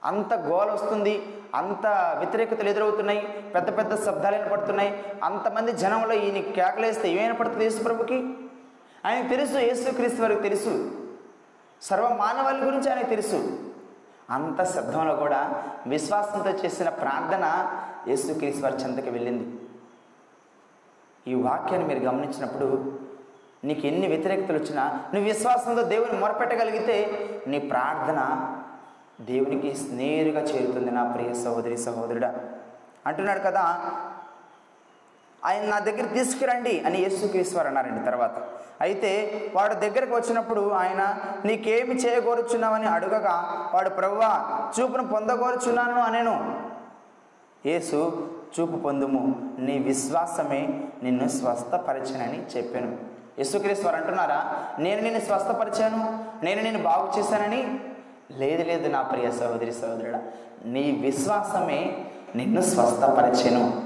అంత గోల వస్తుంది. అంత వ్యతిరేకతలు ఎదురవుతున్నాయి పెద్ద పెద్ద శబ్దాలు వినపడుతున్నాయి. అంతమంది జనంలో ఈయన కేకలేస్తే ఏమైనా పడుతుంది యేసు ప్రభుకి? ఆయన తెలుసు యేసుక్రీస్తు వారికి తెలుసు. సర్వ మానవాళి గురించి ఆయనకు తెలుసు. అంత శబ్దంలో కూడా విశ్వాసంతో చేసిన ప్రార్థన యేసుక్రీస్తు వారి చెంతకి వెళ్ళింది. ఈ వాక్యాన్ని మీరు గమనించినప్పుడు నీకు ఎన్ని వ్యతిరేకతలు వచ్చినా నువ్వు విశ్వాసంతో దేవుని మొరపెట్టగలిగితే నీ ప్రార్థన దేవునికి నేరుగా చేరుతుంది నా ప్రియ సహోదరి సహోదరుడా. అంటున్నాడు కదా ఆయన నా దగ్గర తీసుకురండి అని యేసుక్రీశ్వర్ అన్నారండి తర్వాత. అయితే వాడు దగ్గరకు వచ్చినప్పుడు ఆయన నీకేమి చేయగోరుచున్నావని అడుగగా వాడు ప్రవ్వా చూపును పొందగోరుచున్నాను అనేను. యేసు చూపు పొందుము నీ విశ్వాసమే నిన్ను స్వస్థపరచనని చెప్పాను. యేసుక్రీశ్వర్ అంటున్నారా నేను నిన్ను స్వస్థపరిచాను నేను నిన్ను బాగు చేశానని లేదు లేదు నా ప్రియ సహోదరి సహోదరుడా నీ విశ్వాసమే నిన్ను స్వస్థపరచెను.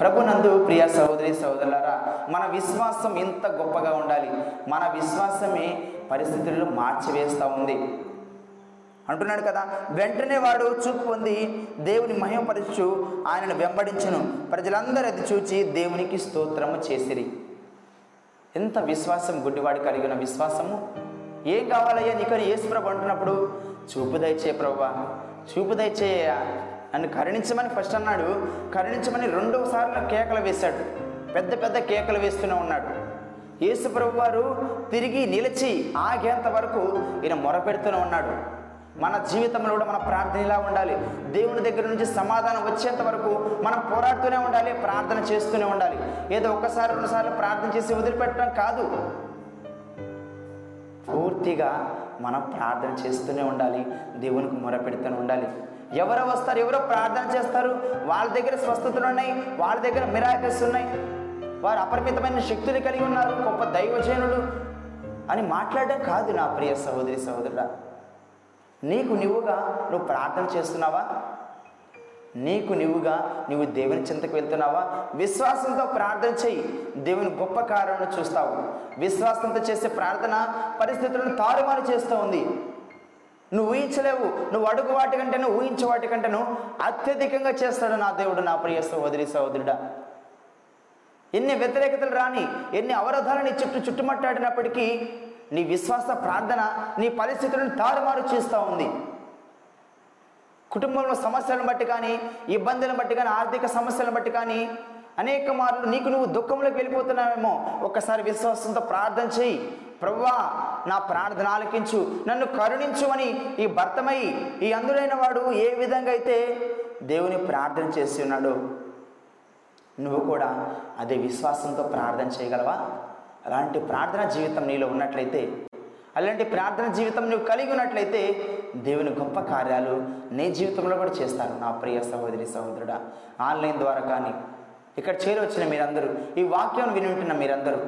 ప్రభునందు ప్రియ సహోదరి సహోదరులారా మన విశ్వాసం ఎంత గొప్పగా ఉండాలి. మన విశ్వాసమే పరిస్థితులను మార్చివేస్తూ ఉంది. అంటున్నాడు కదా వెంటనే వాడు చూపు పొంది దేవుని మహిమపరచు ఆయనను వెంబడించను. ప్రజలందరూ అది చూచి దేవునికి స్తోత్రము చేసిరి. ఎంత విశ్వాసం గుడ్డివాడు కలిగిన విశ్వాసము? ఏం కావాలయ్యా నీకని ఏసుప్రభు అంటున్నప్పుడు? చూపు దయచే ప్రభా చూపు దయచేయ నన్ను కరుణించమని ఫస్ట్ అన్నాడు కరుణించమని రెండవ సార్లు కేకలు వేశాడు పెద్ద పెద్ద కేకలు వేస్తూనే ఉన్నాడు. యేసుప్రభు వారు తిరిగి నిలిచి ఆగేంత వరకు ఈయన మొరపెడుతూనే ఉన్నాడు. మన జీవితంలో కూడా మన ప్రార్థన ఇలా ఉండాలి. దేవుని దగ్గర నుంచి సమాధానం వచ్చేంత వరకు మనం పోరాడుతూనే ఉండాలి ప్రార్థన చేస్తూనే ఉండాలి. ఏదో ఒక్కసారి రెండుసార్లు ప్రార్థన చేసి వదిలిపెట్టడం కాదు. పూర్తిగా మనం ప్రార్థన చేస్తూనే ఉండాలి దేవునికి మొరపెడుతూనే ఉండాలి. ఎవరో వస్తారు ఎవరో ప్రార్థన చేస్తారు వాళ్ళ దగ్గర స్వస్థతలు ఉన్నాయి వాళ్ళ దగ్గర మిరాకిల్స్ ఉన్నాయి. వారు అపరిమితమైన శక్తులు కలిగి ఉన్నారు గొప్ప దైవజనులు అని మాట్లాడడం కాదు నా ప్రియ సహోదరి సహోదరుడా. నీకు నువ్వుగా నువ్వు ప్రార్థన చేస్తున్నావా? నీకు నువ్వుగా నువ్వు దేవుని చింతకు వెళ్తున్నావా? విశ్వాసంతో ప్రార్థన చేయి. దేవుని గొప్ప కార్యాలను చూస్తావు. విశ్వాసంతో చేసే ప్రార్థన పరిస్థితులను తారుమారు చేస్తూ ఉంది. నువ్వు ఊహించలేవు. నువ్వు అడుగు వాటి కంటేను ఊహించే వాటి కంటేను అత్యధికంగా చేస్తాడు నా దేవుడు నా ప్రియ సహోదరి సహోదరుడా. ఎన్ని వ్యతిరేకతలు రాని ఎన్ని అవరోధాలు నీ చుట్టూ చుట్టుమట్టాడినప్పటికీ నీ విశ్వాస ప్రార్థన నీ పరిస్థితులను తారుమారు చేస్తూ ఉంది. కుటుంబంలో సమస్యలను బట్టి కానీ ఇబ్బందులను బట్టి కానీ ఆర్థిక సమస్యలను బట్టి కానీ అనేక మార్లు నీకు నువ్వు దుఃఖంలోకి వెళ్ళిపోతున్నావేమో. ఒక్కసారి విశ్వాసంతో ప్రార్థన చేయి ప్రవ్వా నా ప్రార్థన ఆలకించు. నన్ను కరుణించు అని ఈ భర్తమై ఈ అందులైన వాడు ఏ విధంగా అయితే దేవుని ప్రార్థన చేసి ఉన్నాడు నువ్వు కూడా అదే విశ్వాసంతో ప్రార్థన చేయగలవా? అలాంటి ప్రార్థన జీవితం నీలో ఉన్నట్లయితే అలాంటి ప్రార్థన జీవితం నువ్వు కలిగి ఉన్నట్లయితే దేవుని గొప్ప కార్యాలు నీ జీవితంలో కూడా చేస్తారు. నా ప్రియ సహోదరి సహోదరుడా ఆన్లైన్ ద్వారా కానీ ఇక్కడ చేరవచ్చిన మీరందరూ ఈ వాక్యం విని ఉంటున్న మీరందరూ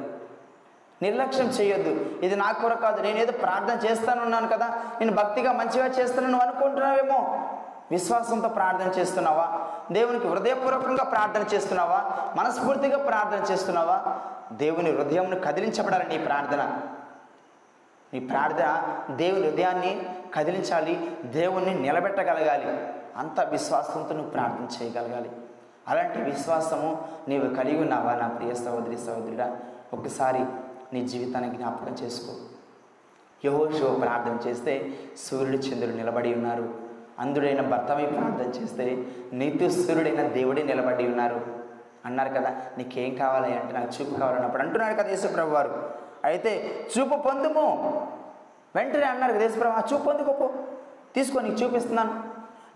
నిర్లక్ష్యం చేయొద్దు. ఇది నా కొర కాదు నేను ఏదో ప్రార్థన చేస్తానున్నాను కదా నేను భక్తిగా మంచిగా చేస్తానని అనుకుంటున్నావేమో? విశ్వాసంతో ప్రార్థన చేస్తున్నావా? దేవునికి హృదయపూర్వకంగా ప్రార్థన చేస్తున్నావా? మనస్ఫూర్తిగా ప్రార్థన చేస్తున్నావా? దేవుని హృదయంను కదిలించబడాలని ఈ ప్రార్థన. నీ ప్రార్థన దేవుని హృదయాన్ని కదిలించాలి దేవుణ్ణి నిలబెట్టగలగాలి. అంత విశ్వాసంతో నువ్వు ప్రార్థన చేయగలగాలి. అలాంటి విశ్వాసము నీవు కలిగి ఉన్నావా నా ప్రియ సహోదరి సహోదరుడా? ఒకసారి నీ జీవితానికి జ్ఞాపకం చేసుకో. యహోషో ప్రార్థన చేస్తే సూర్యుడు చంద్రుడు నిలబడి ఉన్నారు. అందుడైన భర్తమై ప్రార్థన చేస్తే నీతి సూర్యుడైన దేవుడే నిలబడి ఉన్నారు. అన్నారు కదా నీకేం కావాలి? అంటే నాకు చూపు కావాలన్నప్పుడు అంటున్నాడు కదా యేసుప్రభు వారు అయితే చూపు పొందుము. వెంటనే అన్నారు దేశప్రభ చూపు పొందుకోపో తీసుకో నీకు చూపిస్తున్నాను.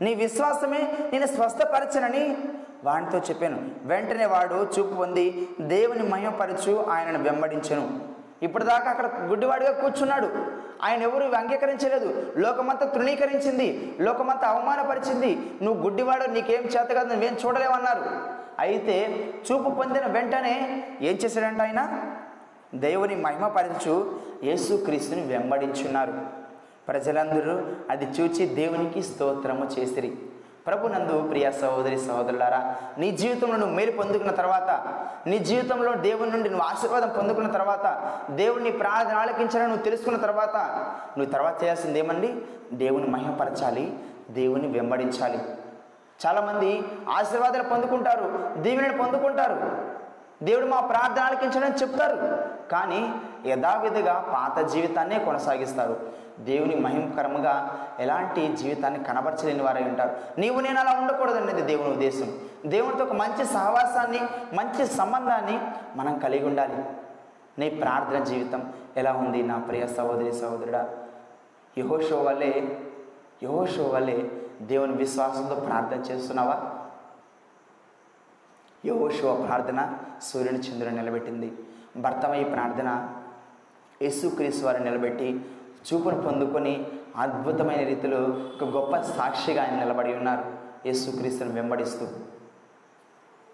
నీ విశ్వాసమే నేను స్వస్థపరచనని వాడితో చెప్పాను. వెంటనే వాడు చూపు పొంది దేవుని మహిమపరచు ఆయనను వెంబడించను. ఇప్పటిదాకా అక్కడ గుడ్డివాడిగా కూర్చున్నాడు. ఆయన ఎవరు అంగీకరించలేదు. లోకమంతా తృణీకరించింది. లోకమంతా అవమానపరిచింది. నువ్వు గుడ్డివాడు నీకేం చేత కాదు నువ్వేం చూడలేవన్నారు. అయితే చూపు పొందిన వెంటనే ఏం చేశాడంట ఆయన? దేవుని మహిమపరచు యేసుక్రీస్తుని వెంబడించున్నారు. ప్రజలందరూ అది చూచి దేవునికి స్తోత్రము చేసిరి. ప్రభునందు ప్రియ సహోదరి సహోదరులారా నీ జీవితంలో నువ్వు మేలు పొందుకున్న తర్వాత నీ జీవితంలో దేవుని నుండి నువ్వు ఆశీర్వాదం పొందుకున్న తర్వాత దేవుని ప్రార్థన ఆలకించాలని నువ్వు తెలుసుకున్న తర్వాత నువ్వు తర్వాత చేయాల్సింది ఏమండి? దేవుని మహిమపరచాలి దేవుని వెంబడించాలి. చాలామంది ఆశీర్వాదాలు పొందుకుంటారు దీవెనలు పొందుకుంటారు. దేవుడు మా ప్రార్థన ఆలకించడని చెప్తారు. కానీ యథావిధిగా పాత జీవితాన్నే కొనసాగిస్తారు. దేవుని మహిమకరముగా ఎలాంటి జీవితాన్ని కనబరచలేని వారై ఉంటారు. నీవు నేను అలా ఉండకూడదు అనేది దేవుని ఉద్దేశం. దేవునితో ఒక మంచి సహవాసాన్ని మంచి సంబంధాన్ని మనం కలిగి ఉండాలి. నీ ప్రార్థన జీవితం ఎలా ఉంది? నా ప్రియ సహోదరి సహోదరుడా యహోషో వల్లే యహోషో వల్లే దేవుని విశ్వాసంతో ప్రార్థన చేస్తున్నావా? యహోషువ ప్రార్థన సూర్యుని చంద్రుని నిలబెట్టింది. భర్తమయ్య ప్రార్థన యేసుక్రీస్తు వారిని నిలబెట్టి చూపును పొందుకొని అద్భుతమైన రీతిలో ఒక గొప్ప సాక్షిగా ఆయన నిలబడి ఉన్నారు. యేసుక్రీస్తుని వెంబడిస్తూ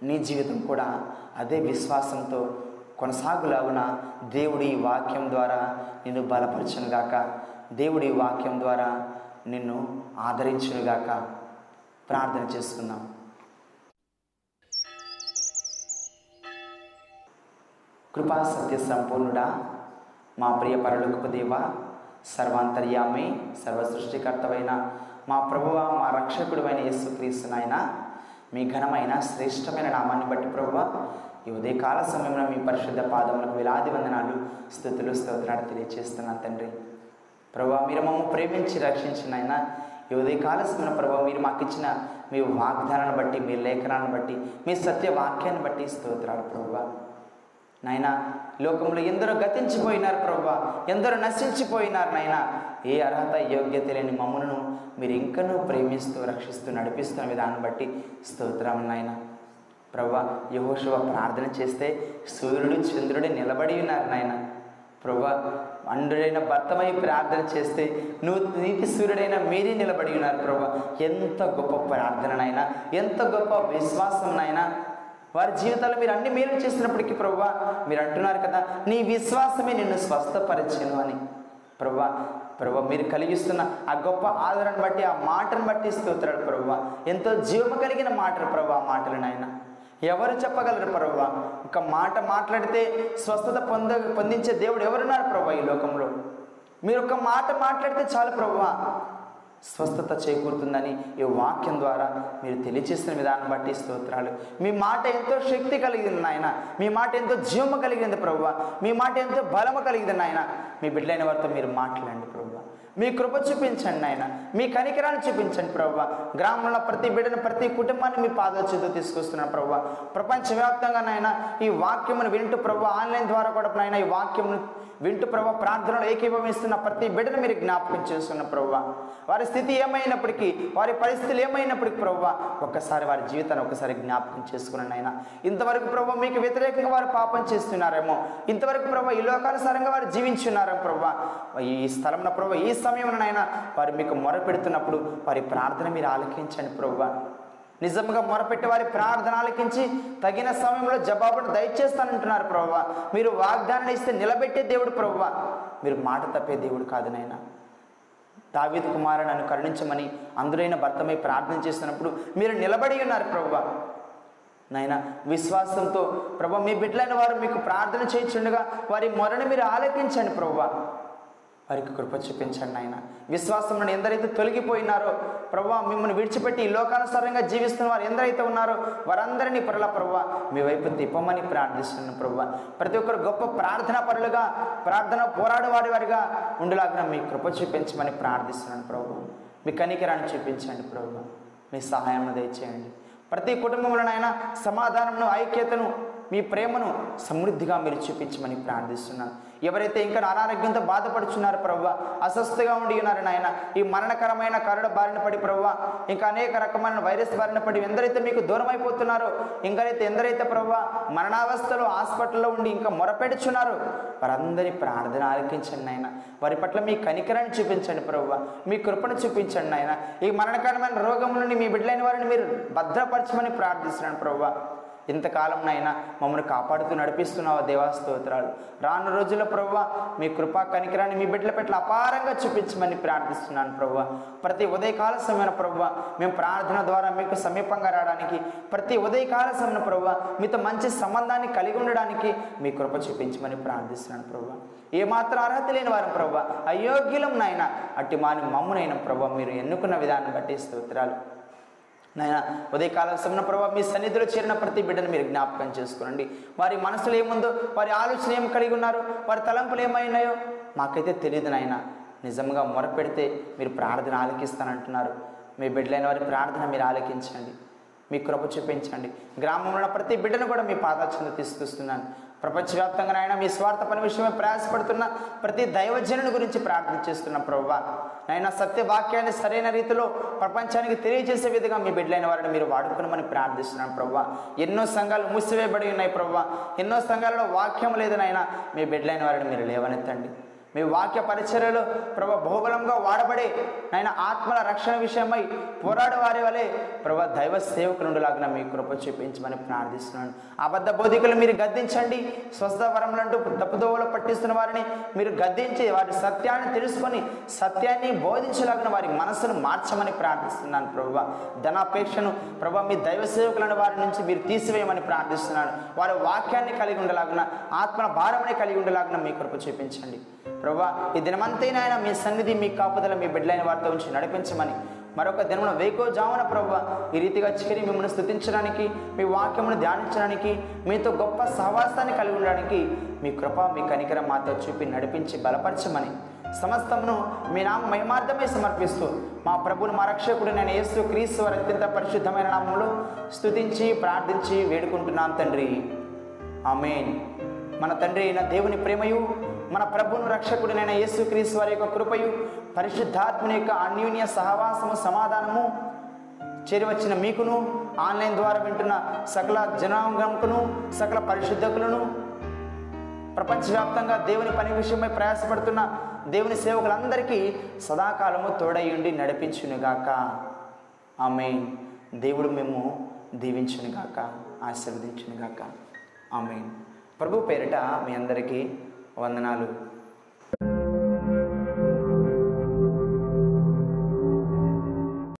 నీ జీవితం కూడా అదే విశ్వాసంతో కొనసాగులాగున దేవుడి ఈ వాక్యం ద్వారా నిన్ను బలపరచునుగాక దేవుడి వాక్యం ద్వారా నిన్ను ఆదరించునుగాక ప్రార్థన చేసుకుందాం. కృపా సత్య సంపూర్ణుడా మా ప్రియ పరలోకపు దేవ సర్వాంతర్యామి సర్వ సృష్టికర్తవైన మా ప్రభువ మా రక్షకుడు అయిన యేసుక్రీస్తు నాయన మీ ఘనమైన శ్రేష్టమైన నామాన్ని బట్టి ప్రభువ ఈ ఉదయకాల సమయంలో మీ పరిశుద్ధ పాదములకు వేలాది వందనాలు స్థుతులు స్తోత్రాలు తెలియజేస్తున్నాను తండ్రి. ప్రభా మీరు మమ్మల్ని ప్రేమించి రక్షించిన ఆయన ఈ ఉదయకాల సమయంలో ప్రభా మీరు మాకు ఇచ్చిన మీ వాగ్దానాన్ని బట్టి మీ లేఖనాన్ని బట్టి మీ సత్య వాక్యాన్ని బట్టి స్తోత్రాలు ప్రభా నాయన లోకంలో ఎందరో గతించిపోయినారు ప్రభా ఎందరో నశించిపోయినారు నాయన. ఏ అర్హత యోగ్యత లేని మమ్మలను మీరు ఇంకనూ ప్రేమిస్తూ రక్షిస్తూ నడిపిస్తున్న విధానం బట్టి స్తోత్రం నాయన. ప్రభా యహోశివ ప్రార్థన చేస్తే సూర్యుడు చంద్రుడు నిలబడి ఉన్నారు నాయన. ప్రభా అండుడైన భర్తమై ప్రార్థన చేస్తే నువ్వు నీతి సూర్యుడైన మీరే నిలబడి ఉన్నారు ప్రభా. ఎంత గొప్ప ప్రార్థననైనా ఎంత గొప్ప విశ్వాసంనైనా వారి జీవితాల్లో మీరు అన్ని మేలు చేసినప్పటికీ ప్రభా మీరు అంటున్నారు కదా నీ విశ్వాసమే నిన్ను స్వస్థపరిచను అని. ప్రభా ప్రభా మీరు కలిగిస్తున్న ఆ గొప్ప ఆదరణ బట్టి ఆ మాటను బట్టి స్తోత్రాలు ప్రభా ఎంతో జీవము కలిగిన మాటలు ప్రభు ఆ మాటలు నాయన. ఎవరు చెప్పగలరు ప్రభు ఒక మాట మాట్లాడితే స్వస్థత పొంద పొందించే దేవుడు ఎవరున్నారు ప్రభు ఈ లోకంలో? మీరు ఒక మాట మాట్లాడితే చాలు ప్రభా స్వస్థత చేకూరుతుందని ఈ వాక్యం ద్వారా మీరు తెలియచేసిన విధానం బట్టి స్తోత్రాలు. మీ మాట ఎంతో శక్తి కలిగింది నాయన. మీ మాట ఎంతో జీవము కలిగింది ప్రభు మీ మాట ఎంతో బలము కలిగింది నాయన. మీ బిడ్డలైన వారితో మీరు మాట్లాడండి ప్రభు మీ కృప చూపించండి నాయన. మీ కనికరాన్ని చూపించండి ప్రభు గ్రామంలో ప్రతి బిడ్డను ప్రతి కుటుంబాన్ని మీ పాదోచితో తీసుకొస్తున్నాను ప్రభు ప్రపంచవ్యాప్తంగా నాయన ఈ వాక్యమును వింటూ ప్రభు ఆన్లైన్ ద్వారా కూడా నాయన ఈ వాక్యమును వింటూ ప్రభా ప్రార్థనలు ఏకీభవిస్తున్న ప్రతి బిడ్డను మీరు జ్ఞాపకం చేస్తున్న ప్రభు. వారి స్థితి ఏమైనప్పటికీ వారి పరిస్థితులు ఏమైనప్పటికీ ప్రభు ఒక్కసారి వారి జీవితాన్ని ఒకసారి జ్ఞాపకం చేసుకున్నాను ఆయన ఇంతవరకు ప్రభు మీకు వ్యతిరేకంగా వారు పాపం చేస్తున్నారేమో ఇంతవరకు ప్రభు ఈ లోకానుసారంగా వారు జీవించున్నారేమో ప్రభు. ఈ స్థలంలో ప్రభు ఈ సమయంలోనైనా వారు మీకు మొరపెడుతున్నప్పుడు వారి ప్రార్థన మీరు ఆలకించండి ప్రభు. నిజంగా మొరపెట్టి వారి ప్రార్థన ఆలకించి తగిన సమయంలో జవాబును దయచేస్తానంటున్నారు ప్రభు మీరు వాగ్దానం ఇస్తే నిలబెట్టే దేవుడు ప్రభు మీరు మాట తప్పే దేవుడు కాదు నాయన. దావీద్ కుమార్ నన్ను కరుణించమని అందులైన భర్తమై ప్రార్థన చేస్తున్నప్పుడు మీరు నిలబడి ఉన్నారు ప్రభు నాయన విశ్వాసంతో ప్రభు మీ బిడ్డలైన వారు మీకు ప్రార్థన చేయించుండగా వారి మొరను మీరు ఆలకించండి ప్రభు వారికి కృప చూపించండి నాయన విశ్వాసం నుండి ఎందరైతే తొలగిపోయినారో ప్రభా మిమ్మల్ని విడిచిపెట్టి లోకానుసారంగా జీవిస్తున్న వారు ఎందరైతే ఉన్నారో వారందరినీ పరుల ప్రభావ మీ వైపు తిప్పమని ప్రార్థిస్తున్నాను ప్రభు ప్రతి ఒక్కరు గొప్ప ప్రార్థన పరులుగా ప్రార్థన పోరాడేవాడి వారిగా ఉండులాగా మీ కృప చూపించమని ప్రార్థిస్తున్నాను ప్రభు మీ కనికరాన్ని చూపించండి ప్రభు మీ సహాయం దయచేయండి. ప్రతి కుటుంబంలోనైనా సమాధానమును ఐక్యతను మీ ప్రేమను సమృద్ధిగా మీరు చూపించమని ప్రార్థిస్తున్నాను ఎవరైతే ఇంకా అనారోగ్యంతో బాధపడుచున్నారు ప్రభు అస్వస్థగా ఉండి ఉన్నారు నాయన ఈ మరణకరమైన కరుడ బారిన పడి ప్రభు ఇంకా అనేక రకమైన వైరస్ బారిన పడి ఎందరైతే మీకు దూరం అయిపోతున్నారో ఇంకైతే ఎందరైతే ప్రభు మరణావస్థలో హాస్పిటల్లో ఉండి ఇంకా మొరపెడుచున్నారో వారందరి ప్రార్థన ఆలకించండి నాయన. వారి పట్ల మీ కనికరాన్ని చూపించండి ప్రభు మీ కృపను చూపించండి నాయన. ఈ మరణకరమైన రోగం నుండి మీ బిడ్డలైన వారిని మీరు భద్రపరచమని ప్రార్థిస్తున్నాను ప్రభు ఇంతకాలంనైనా మమ్మల్ని కాపాడుతూ నడిపిస్తున్నావు దేవా స్తోత్రాలు? రాను రోజుల ప్రభు మీ కృపా కనికరాన్ని మీ బిడ్డల పట్ల అపారంగా చూపించమని ప్రార్థిస్తున్నాను ప్రభు ప్రతి ఉదయకాల సమయన ప్రభు మేము ప్రార్థన ద్వారా మీకు సమీపంగా రావడానికి ప్రతి ఉదయకాల సమయన ప్రభు మీతో మంచి సంబంధాన్ని కలిగి ఉండడానికి మీ కృప చూపించమని ప్రార్థిస్తున్నాను ప్రభు ఏమాత్రం అర్హత లేని వారు ప్రభు అయోగ్యులం నాయన అట్టి మాని మమ్మునైన ప్రభు మీరు ఎన్నుకున్న విధానం బట్టి స్తోత్రాలు. నాయన ఉదయకాల సమయం ప్రభావ మీ సన్నిధిలో చేరిన ప్రతి బిడ్డను మీరు జ్ఞాపకం చేసుకోనండి. వారి మనసులో ఏముందో వారి ఆలోచన ఏం కలిగి ఉన్నారు వారి తలంపులు ఏమైనాయో మాకైతే తెలియదు నాయన. నిజంగా మొరపెడితే మీరు ప్రార్థన ఆలకిస్తానంటున్నారు. మీ బిడ్డలైన వారి ప్రార్థన మీరు ఆలకించండి. మీ కృప చూపించండి. గ్రామంలో ఉన్న ప్రతి బిడ్డను కూడా మీ పాదాచంద తీసుకొస్తున్నాను. ప్రపంచవ్యాప్తంగా నాయన మీ స్వార్థ పని విషయమే ప్రయాసపడుతున్న ప్రతి దైవజనుని గురించి ప్రార్థన చేస్తున్న ప్రభు నాయన సత్య వాక్యాన్ని సరైన రీతిలో ప్రపంచానికి తెలియజేసే విధంగా మీ బిడ్డలైన వారిని మీరు వాడుకునమని ప్రార్థిస్తున్నాను ప్రభు ఎన్నో సంఘాలు మూసివేయబడి ఉన్నాయి ప్రభు ఎన్నో సంఘాలలో వాక్యం లేదు నాయన. మీ బిడ్డలైన వారిని మీరు లేవనెత్తండి. మీ వాక్య పరిచర్యలో ప్రభ బహుబలంగా వాడబడే నాయన ఆత్మల రక్షణ విషయమై పోరాడే వారి వలె ప్రభ దైవ సేవకులుండులాగా మీ కృప చూపించమని ప్రార్థిస్తున్నాను. అబద్ధ బోధికులు మీరు గద్దించండి. స్వస్థ వరములంటూ తప్పుదోవలు పట్టిస్తున్న వారిని మీరు గద్దించి వారి సత్యాన్ని తెలుసుకొని సత్యాన్ని బోధించలాగిన వారి మనసును మార్చమని ప్రార్థిస్తున్నాను ప్రభు. ధనాపేక్షను ప్రభ మీ దైవ సేవకులను వారి నుంచి మీరు తీసివేయమని ప్రార్థిస్తున్నాను. వారి వాక్యాన్ని కలిగి ఉండలాగున ఆత్మల భారమని కలిగి ఉండలాగిన మీ కృప చూపించండి. ప్రభా ఈ దినమంతైనా మీ సన్నిధి మీ కాపుదల మీ బిడ్డలైన వారితో ఉంచి నడిపించమని. మరొక దినమున వేకో జామున ప్రభు ఈ రీతిగా చేరి మిమ్మల్ని స్థుతించడానికి మీ వాక్యమును ధ్యానించడానికి మీతో గొప్ప సహవాసాన్ని కలిగి ఉండడానికి మీ కృప మీ కనికరం మాతో చూపి నడిపించి బలపరచమని. సమస్తమును మీ నామ మహిమార్థమే సమర్పిస్తూ మా ప్రభుని మా రక్షకుడు నేను యేసు క్రీస్తు వారి అత్యంత పరిశుద్ధమైన నామంలో స్థుతించి ప్రార్థించి వేడుకుంటున్నాం తండ్రి. ఆమెన్. మన తండ్రి అయిన దేవుని ప్రేమయు మన ప్రభును రక్షకుడినైన యేసుక్రీస్తు వారి యొక్క కృపయు పరిశుద్ధాత్మని యొక్క అన్యోన్య సహవాసము సమాధానము చేరివచ్చిన మీకును ఆన్లైన్ ద్వారా వింటున్న సకల జనాంగంకును సకల పరిశుద్ధకులను ప్రపంచవ్యాప్తంగా దేవుని పని విషయమై ప్రయాసపడుతున్న దేవుని సేవకులందరికీ సదాకాలము తోడయుండి నడిపించునుగాక. ఆమె దేవుడు మేము దీవించునుగాక ఆశీర్వదించునుగాక. ఆమె ప్రభు పేరిట మీ అందరికీ వందనాలు.